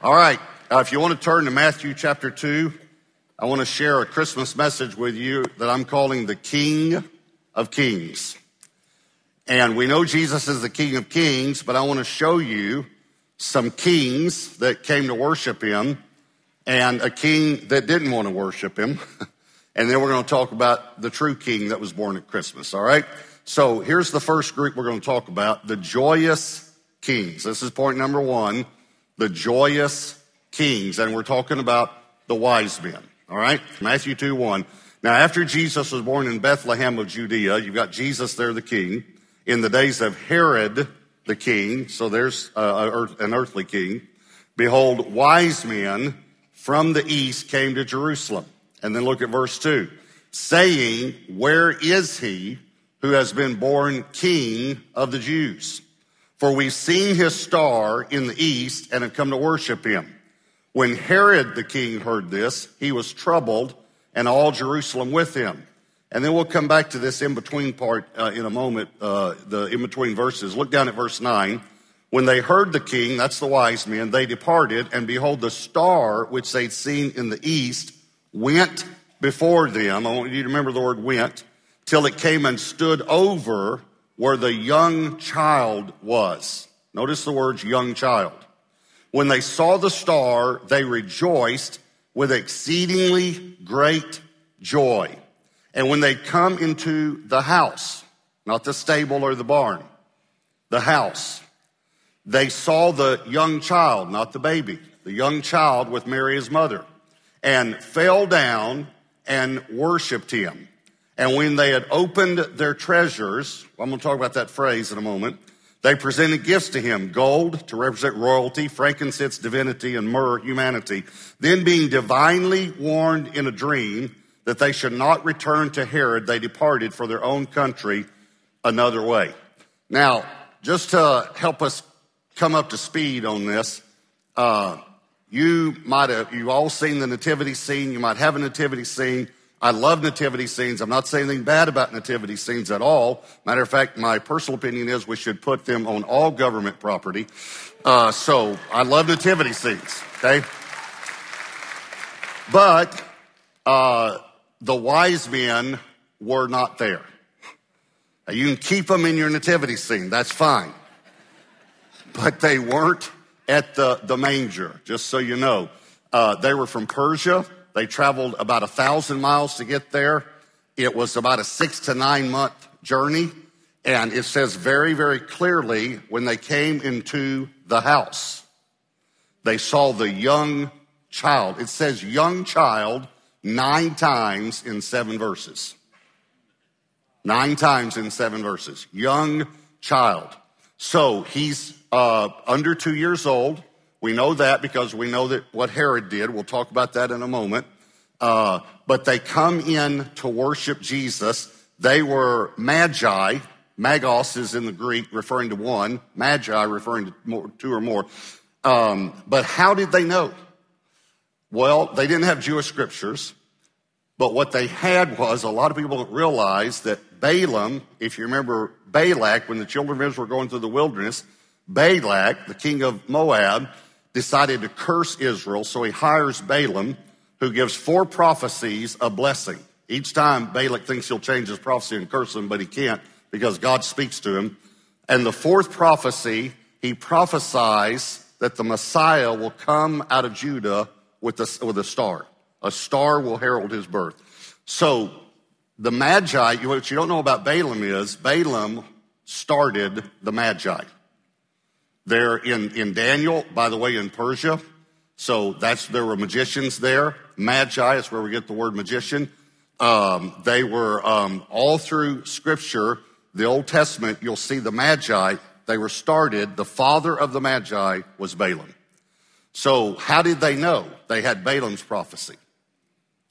All right. Uh, if you want to turn to Matthew chapter 2, I want to share a Christmas message with you that I'm calling the King of Kings. And we know Jesus is the King of Kings, but I want to show you some kings that came to worship him and a king that didn't want to worship him. and then we're going to talk about the true king that was born at Christmas. All right. So here's the first group we're going to talk about the joyous kings. This is point number one the joyous kings. And we're talking about the wise men. All right? Matthew 2 1. Now, after Jesus was born in Bethlehem of Judea, you've got Jesus there, the king. In the days of Herod, the king, so there's uh, an earthly king. Behold, wise men from the east came to Jerusalem. And then look at verse 2 saying, Where is he who has been born king of the Jews? For we've seen his star in the east and have come to worship him. When Herod the king heard this, he was troubled, and all Jerusalem with him. And then we'll come back to this in between part uh, in a moment, uh, the in between verses. Look down at verse 9. When they heard the king, that's the wise men, they departed, and behold, the star which they'd seen in the east went before them. I want you to remember the word went, till it came and stood over where the young child was. Notice the words young child. When they saw the star, they rejoiced with exceedingly great joy. And when they come into the house, not the stable or the barn, the house, they saw the young child, not the baby, the young child with Mary, mother, and fell down and worshiped him. And when they had opened their treasures, I'm going to talk about that phrase in a moment, they presented gifts to him gold to represent royalty, frankincense, divinity, and myrrh, humanity. Then, being divinely warned in a dream that they should not return to Herod, they departed for their own country another way. Now, just to help us come up to speed on this, uh, you might have, you've all seen the nativity scene. You might have a nativity scene. I love nativity scenes. I'm not saying anything bad about nativity scenes at all. Matter of fact, my personal opinion is we should put them on all government property. Uh, so I love nativity scenes, okay? But uh, the wise men were not there. Now, you can keep them in your nativity scene, that's fine. But they weren't at the, the manger, just so you know. Uh, they were from Persia. They traveled about a thousand miles to get there. It was about a six to nine month journey. And it says very, very clearly when they came into the house, they saw the young child. It says young child nine times in seven verses. Nine times in seven verses. Young child. So he's uh, under two years old. We know that because we know that what Herod did. We'll talk about that in a moment. Uh, but they come in to worship Jesus. They were magi. Magos is in the Greek referring to one, magi referring to more, two or more. Um, but how did they know? Well, they didn't have Jewish scriptures, but what they had was a lot of people don't realize that Balaam, if you remember Balak, when the children of Israel were going through the wilderness, Balak, the king of Moab, decided to curse Israel, so he hires Balaam, who gives four prophecies a blessing. Each time Balak thinks he'll change his prophecy and curse them, but he can't because God speaks to him. And the fourth prophecy, he prophesies that the Messiah will come out of Judah with a, with a star. A star will herald his birth. So the Magi, what you don't know about Balaam is Balaam started the Magi. They're in, in Daniel, by the way, in Persia. So that's, there were magicians there. Magi is where we get the word magician. Um, they were um, all through scripture, the Old Testament, you'll see the Magi, they were started. The father of the Magi was Balaam. So how did they know? They had Balaam's prophecy.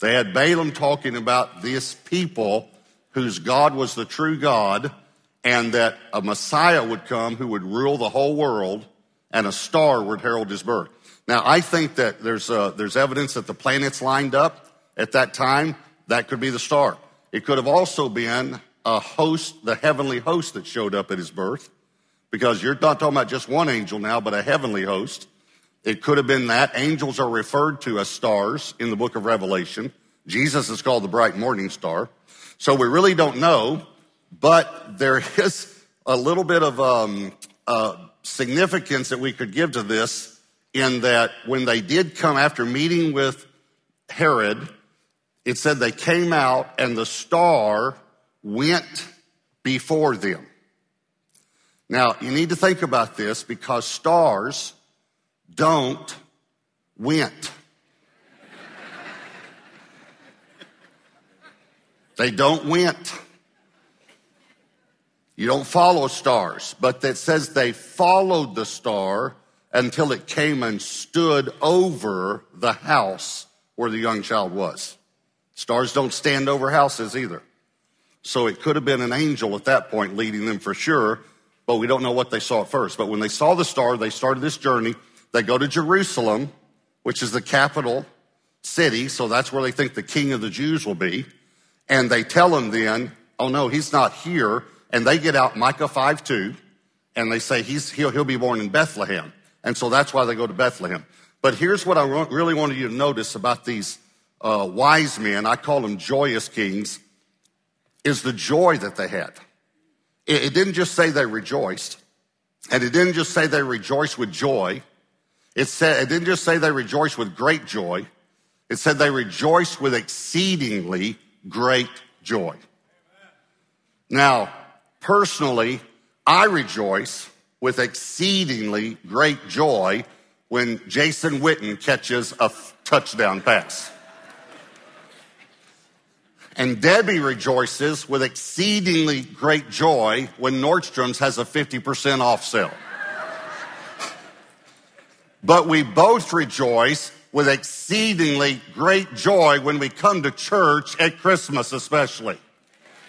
They had Balaam talking about this people whose God was the true God and that a Messiah would come who would rule the whole world and a star would herald his birth. Now, I think that there's, uh, there's evidence that the planets lined up at that time. That could be the star. It could have also been a host, the heavenly host that showed up at his birth, because you're not talking about just one angel now, but a heavenly host. It could have been that. Angels are referred to as stars in the book of Revelation. Jesus is called the bright morning star. So we really don't know, but there is a little bit of um, uh, significance that we could give to this in that when they did come after meeting with Herod, it said they came out and the star went before them. Now, you need to think about this because stars don't went. they don't went. You don't follow stars, but that says they followed the star until it came and stood over the house where the young child was. Stars don't stand over houses either. So it could have been an angel at that point leading them for sure, but we don't know what they saw at first. But when they saw the star, they started this journey. They go to Jerusalem, which is the capital city, so that's where they think the king of the Jews will be. And they tell him then, oh no, he's not here and they get out Micah 5 2, and they say he's, he'll, he'll be born in Bethlehem. And so that's why they go to Bethlehem. But here's what I really wanted you to notice about these uh, wise men, I call them joyous kings, is the joy that they had. It, it didn't just say they rejoiced, and it didn't just say they rejoiced with joy. It said, it didn't just say they rejoiced with great joy. It said they rejoiced with exceedingly great joy. Now, Personally, I rejoice with exceedingly great joy when Jason Witten catches a touchdown pass. And Debbie rejoices with exceedingly great joy when Nordstrom's has a 50% off sale. but we both rejoice with exceedingly great joy when we come to church at Christmas, especially.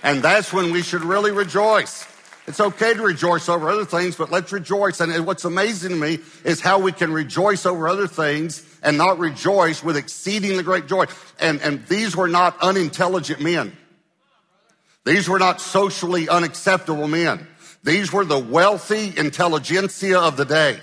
And that's when we should really rejoice. It's okay to rejoice over other things, but let's rejoice. And what's amazing to me is how we can rejoice over other things and not rejoice with exceedingly great joy. And, and these were not unintelligent men. These were not socially unacceptable men. These were the wealthy intelligentsia of the day.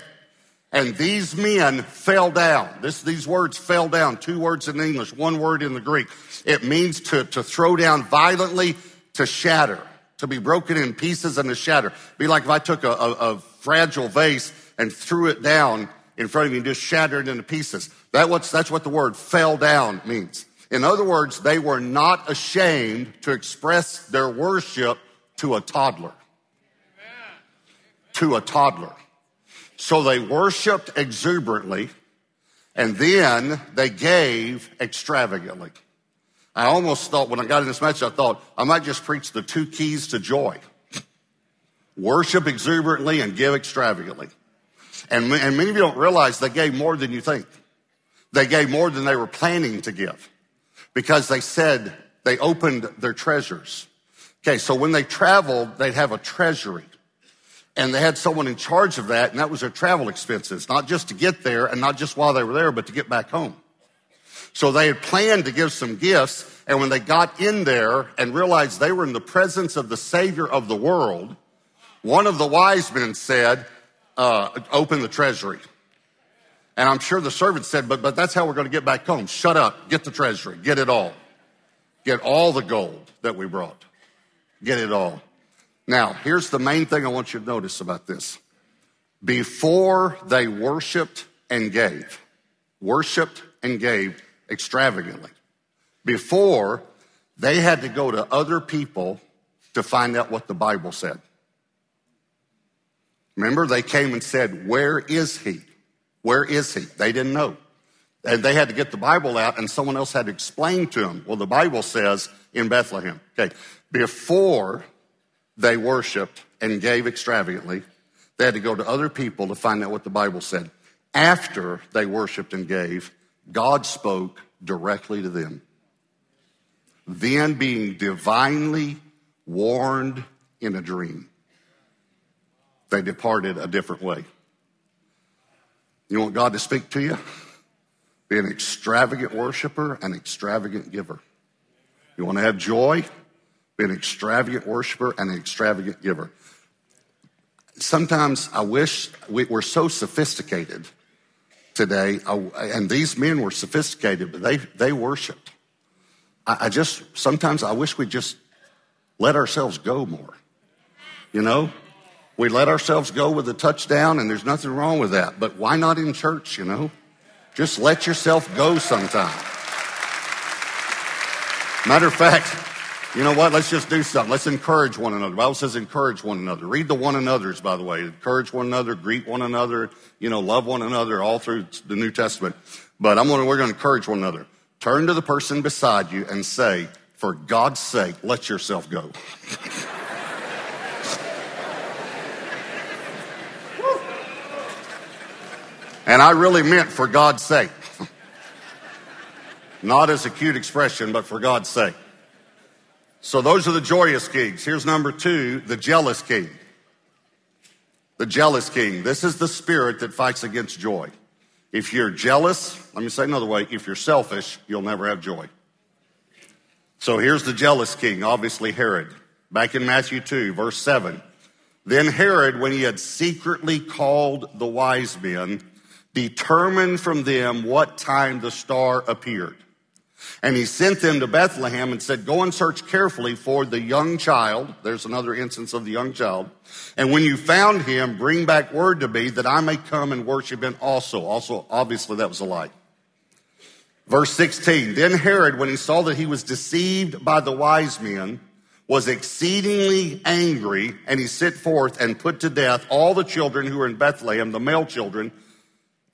And these men fell down. This, these words fell down. Two words in English, one word in the Greek. It means to, to throw down violently, to shatter, to be broken in pieces and to shatter. Be like if I took a, a, a fragile vase and threw it down in front of you and just shattered it into pieces. That what's, that's what the word fell down means. In other words, they were not ashamed to express their worship to a toddler. To a toddler. So they worshiped exuberantly and then they gave extravagantly. I almost thought when I got in this message, I thought I might just preach the two keys to joy. Worship exuberantly and give extravagantly. And, and many of you don't realize they gave more than you think. They gave more than they were planning to give because they said they opened their treasures. Okay, so when they traveled, they'd have a treasury. And they had someone in charge of that, and that was their travel expenses, not just to get there and not just while they were there, but to get back home. So they had planned to give some gifts. And when they got in there and realized they were in the presence of the Savior of the world, one of the wise men said, uh, Open the treasury. And I'm sure the servant said, but, but that's how we're going to get back home. Shut up. Get the treasury. Get it all. Get all the gold that we brought. Get it all. Now, here's the main thing I want you to notice about this. Before they worshiped and gave, worshiped and gave, extravagantly. Before, they had to go to other people to find out what the Bible said. Remember, they came and said, Where is he? Where is he? They didn't know. And they had to get the Bible out, and someone else had to explain to them, Well, the Bible says in Bethlehem. Okay, before they worshiped and gave extravagantly, they had to go to other people to find out what the Bible said. After they worshiped and gave, God spoke directly to them. Then being divinely warned in a dream, they departed a different way. You want God to speak to you? Be an extravagant worshiper, an extravagant giver. You want to have joy? Be an extravagant worshiper and an extravagant giver. Sometimes I wish we, were so sophisticated today, and these men were sophisticated, but they, they worshiped. I, I just, sometimes I wish we'd just let ourselves go more. You know, we let ourselves go with a touchdown, and there's nothing wrong with that. But why not in church, you know? Just let yourself go sometime. Matter of fact, you know what? Let's just do something. Let's encourage one another. The Bible says encourage one another. Read the one another's, by the way. Encourage one another, greet one another, you know, love one another all through the New Testament. But I'm gonna, we're to encourage one another. Turn to the person beside you and say, for God's sake, let yourself go. and I really meant for God's sake. Not as a cute expression, but for God's sake. So those are the joyous kings. Here's number two, the jealous king. The jealous king. This is the spirit that fights against joy. If you're jealous, let me say another way, if you're selfish, you'll never have joy. So here's the jealous king, obviously Herod. Back in Matthew 2, verse 7. Then Herod, when he had secretly called the wise men, determined from them what time the star appeared. And he sent them to Bethlehem and said, Go and search carefully for the young child. There's another instance of the young child. And when you found him, bring back word to me that I may come and worship him also. Also, obviously, that was a lie. Verse 16 Then Herod, when he saw that he was deceived by the wise men, was exceedingly angry, and he sent forth and put to death all the children who were in Bethlehem, the male children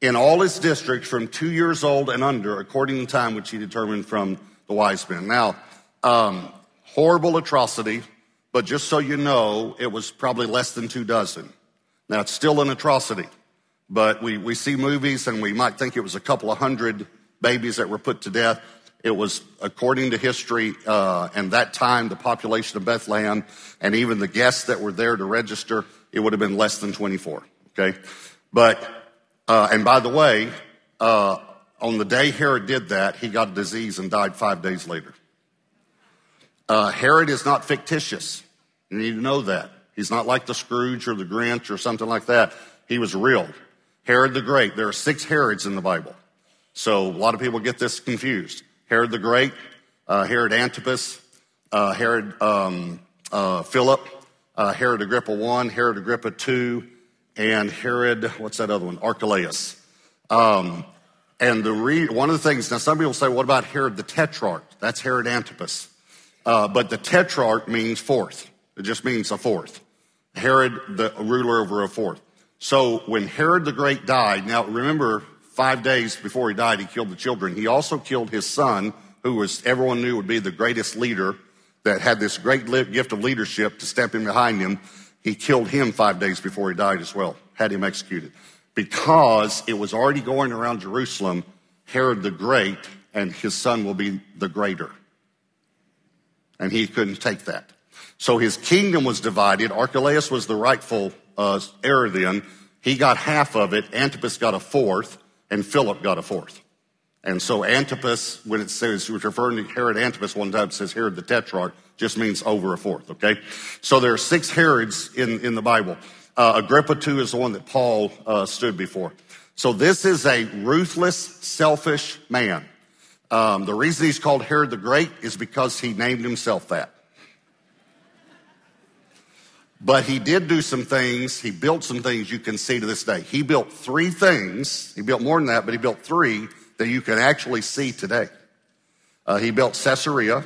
in all his districts from two years old and under, according to the time which he determined from the wise men. Now, um, horrible atrocity, but just so you know, it was probably less than two dozen. Now, it's still an atrocity, but we, we see movies and we might think it was a couple of hundred babies that were put to death. It was, according to history, uh, and that time, the population of Bethlehem and even the guests that were there to register, it would have been less than 24. Okay? But uh, and by the way, uh, on the day Herod did that, he got a disease and died five days later. Uh, Herod is not fictitious. You need to know that. He's not like the Scrooge or the Grinch or something like that. He was real. Herod the Great. There are six Herods in the Bible. So a lot of people get this confused. Herod the Great, uh, Herod Antipas, uh, Herod um, uh, Philip, Herod Agrippa I, Herod Agrippa II, and Herod, what's that other one? Archelaus. Um, and the re- one of the things, now some people say, what about Herod the Tetrarch? That's Herod Antipas. Uh, but the Tetrarch means fourth. It just means a fourth. Herod, the ruler over a fourth. So when Herod the Great died, now remember, five days before he died, he killed the children. He also killed his son, who was everyone knew would be the greatest leader that had this great gift of leadership to step in behind him. He killed him five days before he died as well, had him executed. Because it was already going around Jerusalem, Herod the Great and his son will be the greater. And he couldn't take that. So his kingdom was divided. Archelaus was the rightful uh, heir then. He got half of it. Antipas got a fourth, and Philip got a fourth. And so Antipas, when it says, was referring to Herod Antipas one time, it says Herod the Tetrarch, just means over a fourth, okay? So there are six Herods in, in the Bible. Uh, Agrippa II is the one that Paul uh, stood before. So this is a ruthless, selfish man. Um, the reason he's called Herod the Great is because he named himself that. But he did do some things. He built some things you can see to this day. He built three things. He built more than that, but he built three that you can actually see today. Uh, he built Caesarea,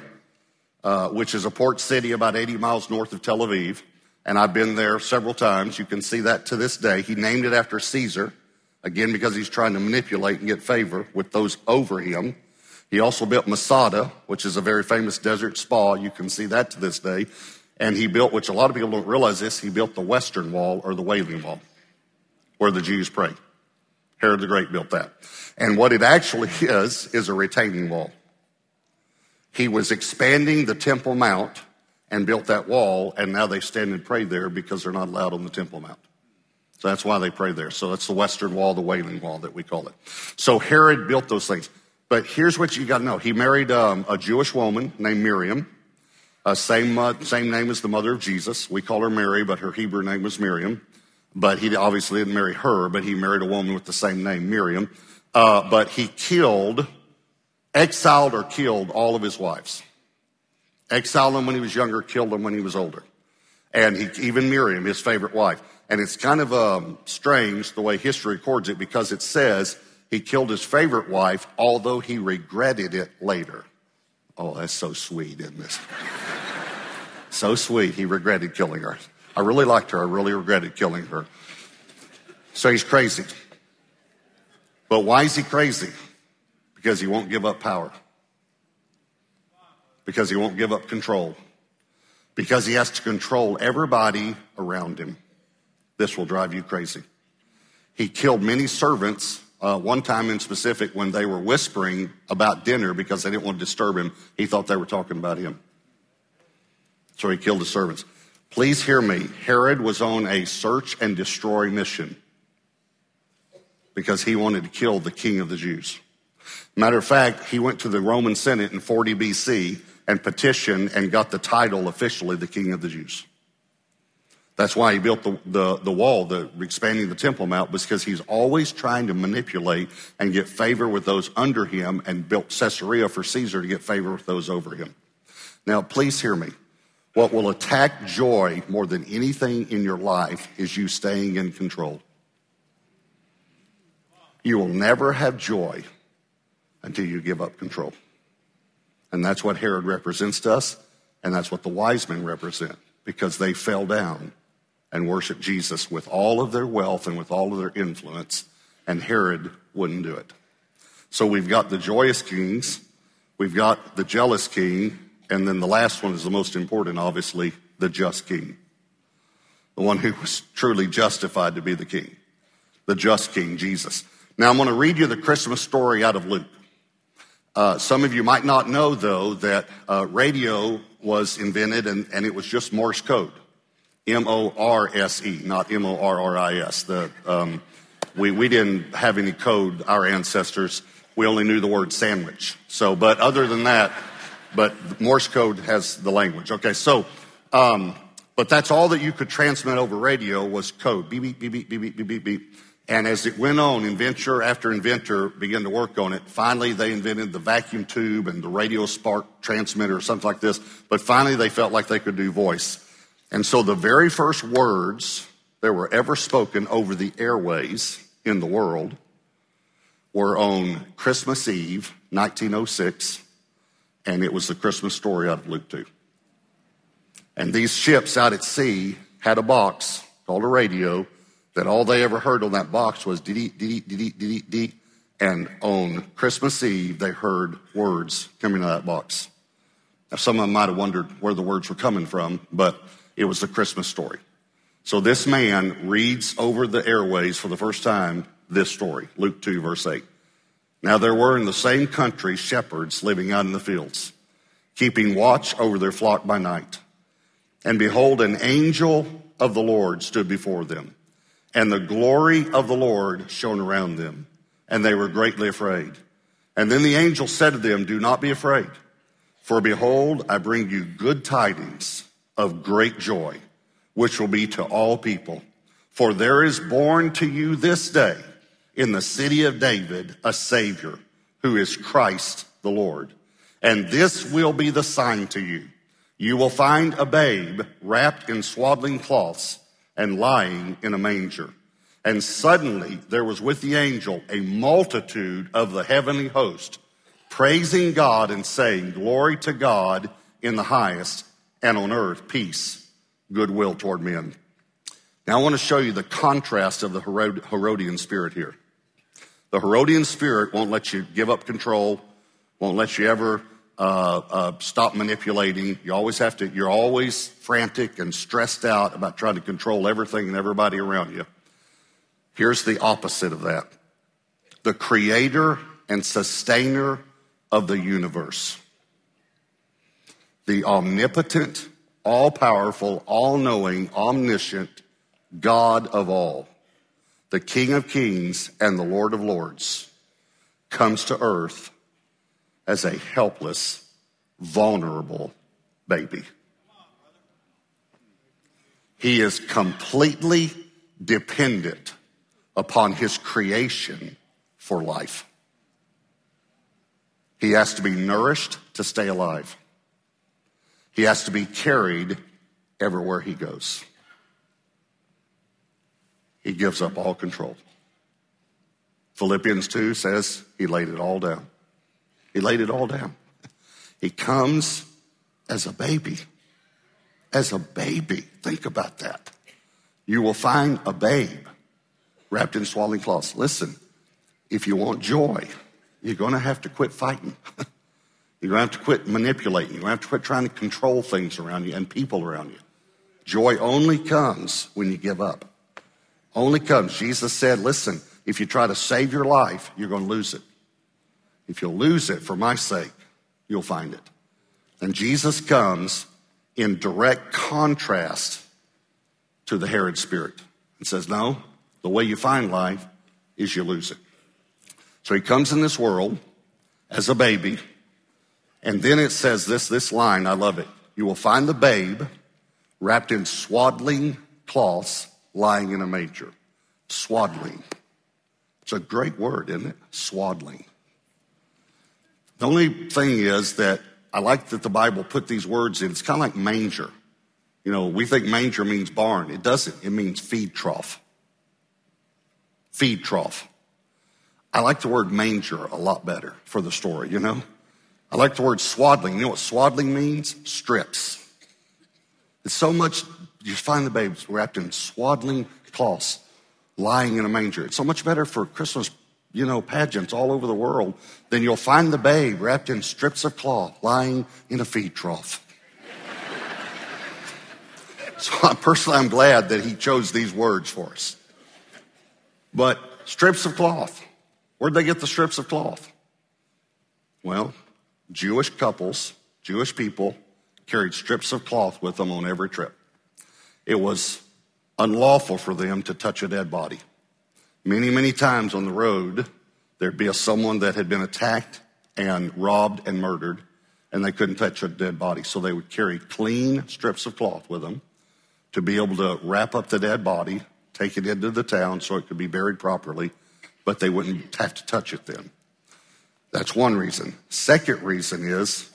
uh, which is a port city about 80 miles north of Tel Aviv. And I've been there several times. You can see that to this day. He named it after Caesar, again, because he's trying to manipulate and get favor with those over him. He also built Masada, which is a very famous desert spa. You can see that to this day. And he built, which a lot of people don't realize this, he built the Western Wall or the Wailing Wall, where the Jews pray. Herod the Great built that. And what it actually is, is a retaining wall. He was expanding the Temple Mount and built that wall, and now they stand and pray there because they're not allowed on the Temple Mount. So that's why they pray there. So that's the Western Wall, the Wailing Wall that we call it. So Herod built those things. But here's what you got to know. He married um, a Jewish woman named Miriam, uh, same, uh, same name as the mother of Jesus. We call her Mary, but her Hebrew name was Miriam. But he obviously didn't marry her, but he married a woman with the same name, Miriam. Uh, but he killed, exiled or killed all of his wives. Exiled them when he was younger, killed them when he was older. And he, even Miriam, his favorite wife. And it's kind of um, strange the way history records it because it says he killed his favorite wife, although he regretted it later. Oh, that's so sweet, isn't it? so sweet. He regretted killing her. I really liked her. I really regretted killing her. So he's crazy. But why is he crazy? Because he won't give up power. Because he won't give up control. Because he has to control everybody around him. This will drive you crazy. He killed many servants uh, one time in specific, when they were whispering about dinner because they didn't want to disturb him, he thought they were talking about him. So he killed the servants. Please hear me. Herod was on a search and destroy mission because he wanted to kill the king of the Jews. Matter of fact, he went to the Roman Senate in 40 BC and petitioned and got the title officially the king of the Jews. That's why he built the, the, the wall, the expanding the Temple Mount, because he's always trying to manipulate and get favor with those under him and built Caesarea for Caesar to get favor with those over him. Now, please hear me. What will attack joy more than anything in your life is you staying in control. You will never have joy until you give up control. And that's what Herod represents to us, and that's what the wise men represent, because they fell down and worshiped Jesus with all of their wealth and with all of their influence, and Herod wouldn't do it. So we've got the joyous kings, we've got the jealous king, and then the last one is the most important, obviously, the just king. The one who was truly justified to be the king. The just king, Jesus. Now I'm going to read you the Christmas story out of Luke. Uh, some of you might not know, though, that uh, radio was invented and, and it was just Morse code. M O R S E, not M O R R I S. The, um, we, we didn't have any code, our ancestors. We only knew the word sandwich. So, but other than that, but Morse code has the language. Okay, so, um, but that's all that you could transmit over radio was code. Beep, beep, beep, beep, beep, beep, beep, beep. And as it went on, inventor after inventor began to work on it. Finally, they invented the vacuum tube and the radio spark transmitter or something like this. But finally, they felt like they could do voice. And so the very first words that were ever spoken over the airways in the world were on Christmas Eve, 1906, and it was the Christmas story out of Luke 2. And these ships out at sea had a box called a radio that all they ever heard on that box was dee dee dee dee dee dee and on Christmas Eve they heard words coming out of that box. Now some of them might have wondered where the words were coming from, but it was the Christmas story. So this man reads over the airways for the first time this story, Luke 2, verse 8. Now there were in the same country shepherds living out in the fields, keeping watch over their flock by night. And behold, an angel of the Lord stood before them, and the glory of the Lord shone around them, and they were greatly afraid. And then the angel said to them, Do not be afraid, for behold, I bring you good tidings of great joy, which will be to all people. For there is born to you this day in the city of David a Savior who is Christ the Lord. And this will be the sign to you. You will find a babe wrapped in swaddling cloths and lying in a manger. And suddenly there was with the angel a multitude of the heavenly host praising God and saying, Glory to God in the highest and on earth peace, goodwill toward men. Now I want to show you the contrast of the Herodian spirit here. The Herodian spirit won't let you give up control, won't let you ever uh, uh, stop manipulating. You always have to, you're always frantic and stressed out about trying to control everything and everybody around you. Here's the opposite of that the creator and sustainer of the universe the omnipotent, all powerful, all knowing, omniscient God of all, the King of kings and the Lord of lords, comes to earth as a helpless, vulnerable baby. He is completely dependent upon his creation for life. He has to be nourished to stay alive. He has to be carried everywhere he goes. He gives up all control. Philippians 2 says he laid it all down. He laid it all down. He comes as a baby. As a baby. Think about that. You will find a babe wrapped in swaddling cloths. Listen, if you want joy, you're going to have to quit fighting. you're going to have to quit manipulating. You're going to have to quit trying to control things around you and people around you. Joy only comes when you give up. Only comes. Jesus said, listen, if you try to save your life, you're going to lose it. If you'll lose it for my sake, you'll find it. And Jesus comes in direct contrast to the Herod spirit and says, No, the way you find life is you lose it. So he comes in this world as a baby, and then it says this, this line, I love it. You will find the babe wrapped in swaddling cloths lying in a manger. Swaddling. It's a great word, isn't it? Swaddling. The only thing is that I like that the Bible put these words in. It's kind of like manger. You know, we think manger means barn. It doesn't. It means feed trough. Feed trough. I like the word manger a lot better for the story, you know? I like the word swaddling. You know what swaddling means? Strips. It's so much, you find the babes wrapped in swaddling cloths, lying in a manger. It's so much better for Christmas, you know, pageants all over the world than you'll find the babe wrapped in strips of cloth, lying in a feed trough. So personally, I'm glad that he chose these words for us. But strips of cloth. Where'd they get the strips of cloth? Well, Jewish couples, Jewish people, carried strips of cloth with them on every trip. It was unlawful for them to touch a dead body. Many, many times on the road, there'd be a, someone that had been attacked and robbed and murdered, and they couldn't touch a dead body. So they would carry clean strips of cloth with them to be able to wrap up the dead body, take it into the town so it could be buried properly, but they wouldn't have to touch it then. That's one reason. Second reason is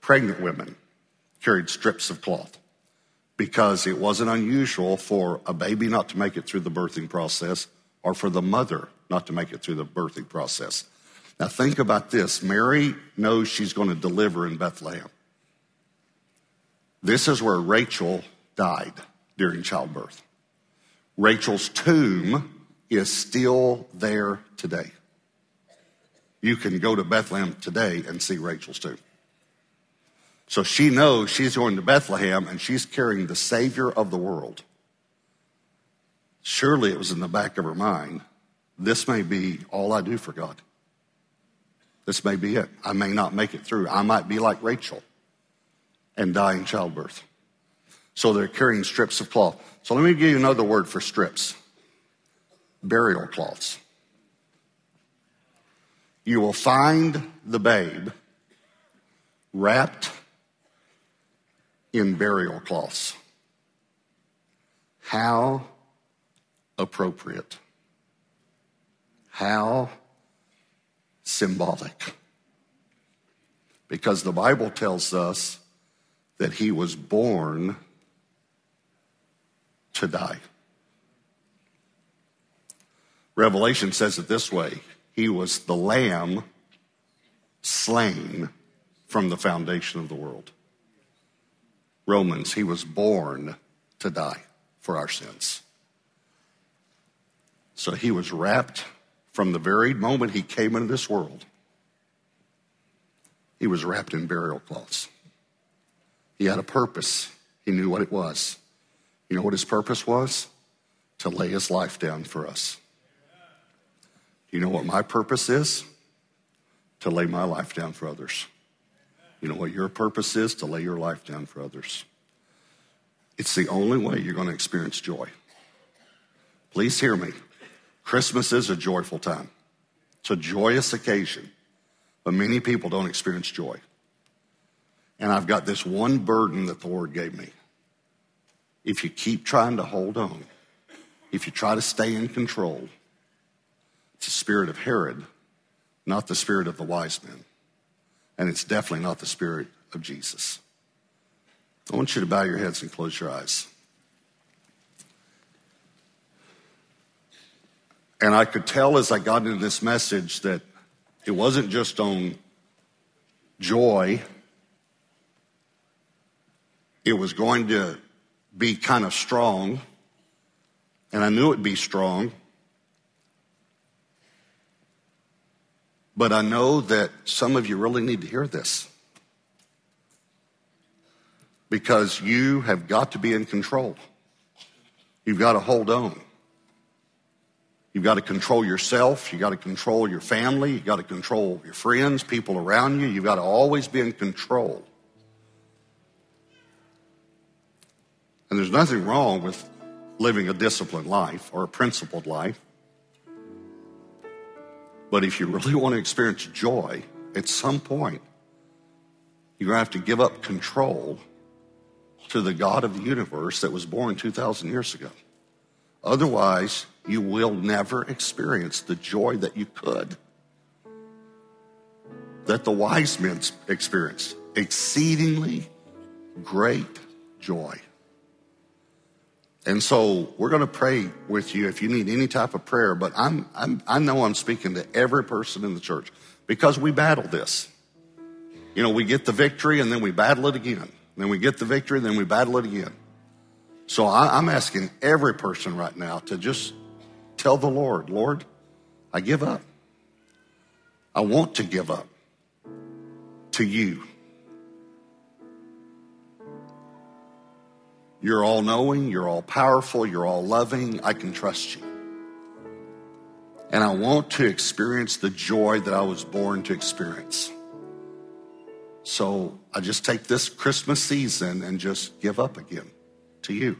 pregnant women carried strips of cloth because it wasn't unusual for a baby not to make it through the birthing process or for the mother not to make it through the birthing process. Now, think about this Mary knows she's going to deliver in Bethlehem. This is where Rachel died during childbirth. Rachel's tomb is still there today. You can go to Bethlehem today and see Rachel's tomb. So she knows she's going to Bethlehem and she's carrying the Savior of the world. Surely it was in the back of her mind this may be all I do for God. This may be it. I may not make it through. I might be like Rachel and die in childbirth. So they're carrying strips of cloth. So let me give you another word for strips burial cloths. You will find the babe wrapped in burial cloths. How appropriate. How symbolic. Because the Bible tells us that he was born to die. Revelation says it this way He was the lamb slain from the foundation of the world. Romans, He was born to die for our sins. So He was wrapped from the very moment He came into this world. He was wrapped in burial cloths. He had a purpose. He knew what it was. You know what his purpose was? To lay his life down for us. You know what my purpose is? To lay my life down for others. You know what your purpose is? To lay your life down for others. It's the only way you're going to experience joy. Please hear me. Christmas is a joyful time. It's a joyous occasion, but many people don't experience joy. And I've got this one burden that the Lord gave me if you keep trying to hold on, if you try to stay in control, It's the spirit of Herod, not the spirit of the wise men. And it's definitely not the spirit of Jesus. I want you to bow your heads and close your eyes. And I could tell as I got into this message that it wasn't just on joy, it was going to be kind of strong. And I knew it'd be strong. But I know that some of you really need to hear this because you have got to be in control. You've got to hold on. You've got to control yourself. You've got to control your family. You've got to control your friends, people around you. You've got to always be in control. And there's nothing wrong with living a disciplined life or a principled life. But if you really want to experience joy, at some point, you're going to have to give up control to the God of the universe that was born 2,000 years ago. Otherwise, you will never experience the joy that you could, that the wise men experienced. Exceedingly great joy. And so we're going to pray with you if you need any type of prayer, but I'm, I'm, I know I'm speaking to every person in the church because we battle this. You know, we get the victory and then we battle it again. Then we get the victory, and then we battle it again. So I, I'm asking every person right now to just tell the Lord, Lord, I give up. I want to give up to you. You're all knowing, you're all powerful, you're all loving. I can trust you. And I want to experience the joy that I was born to experience. So I just take this Christmas season and just give up again to you.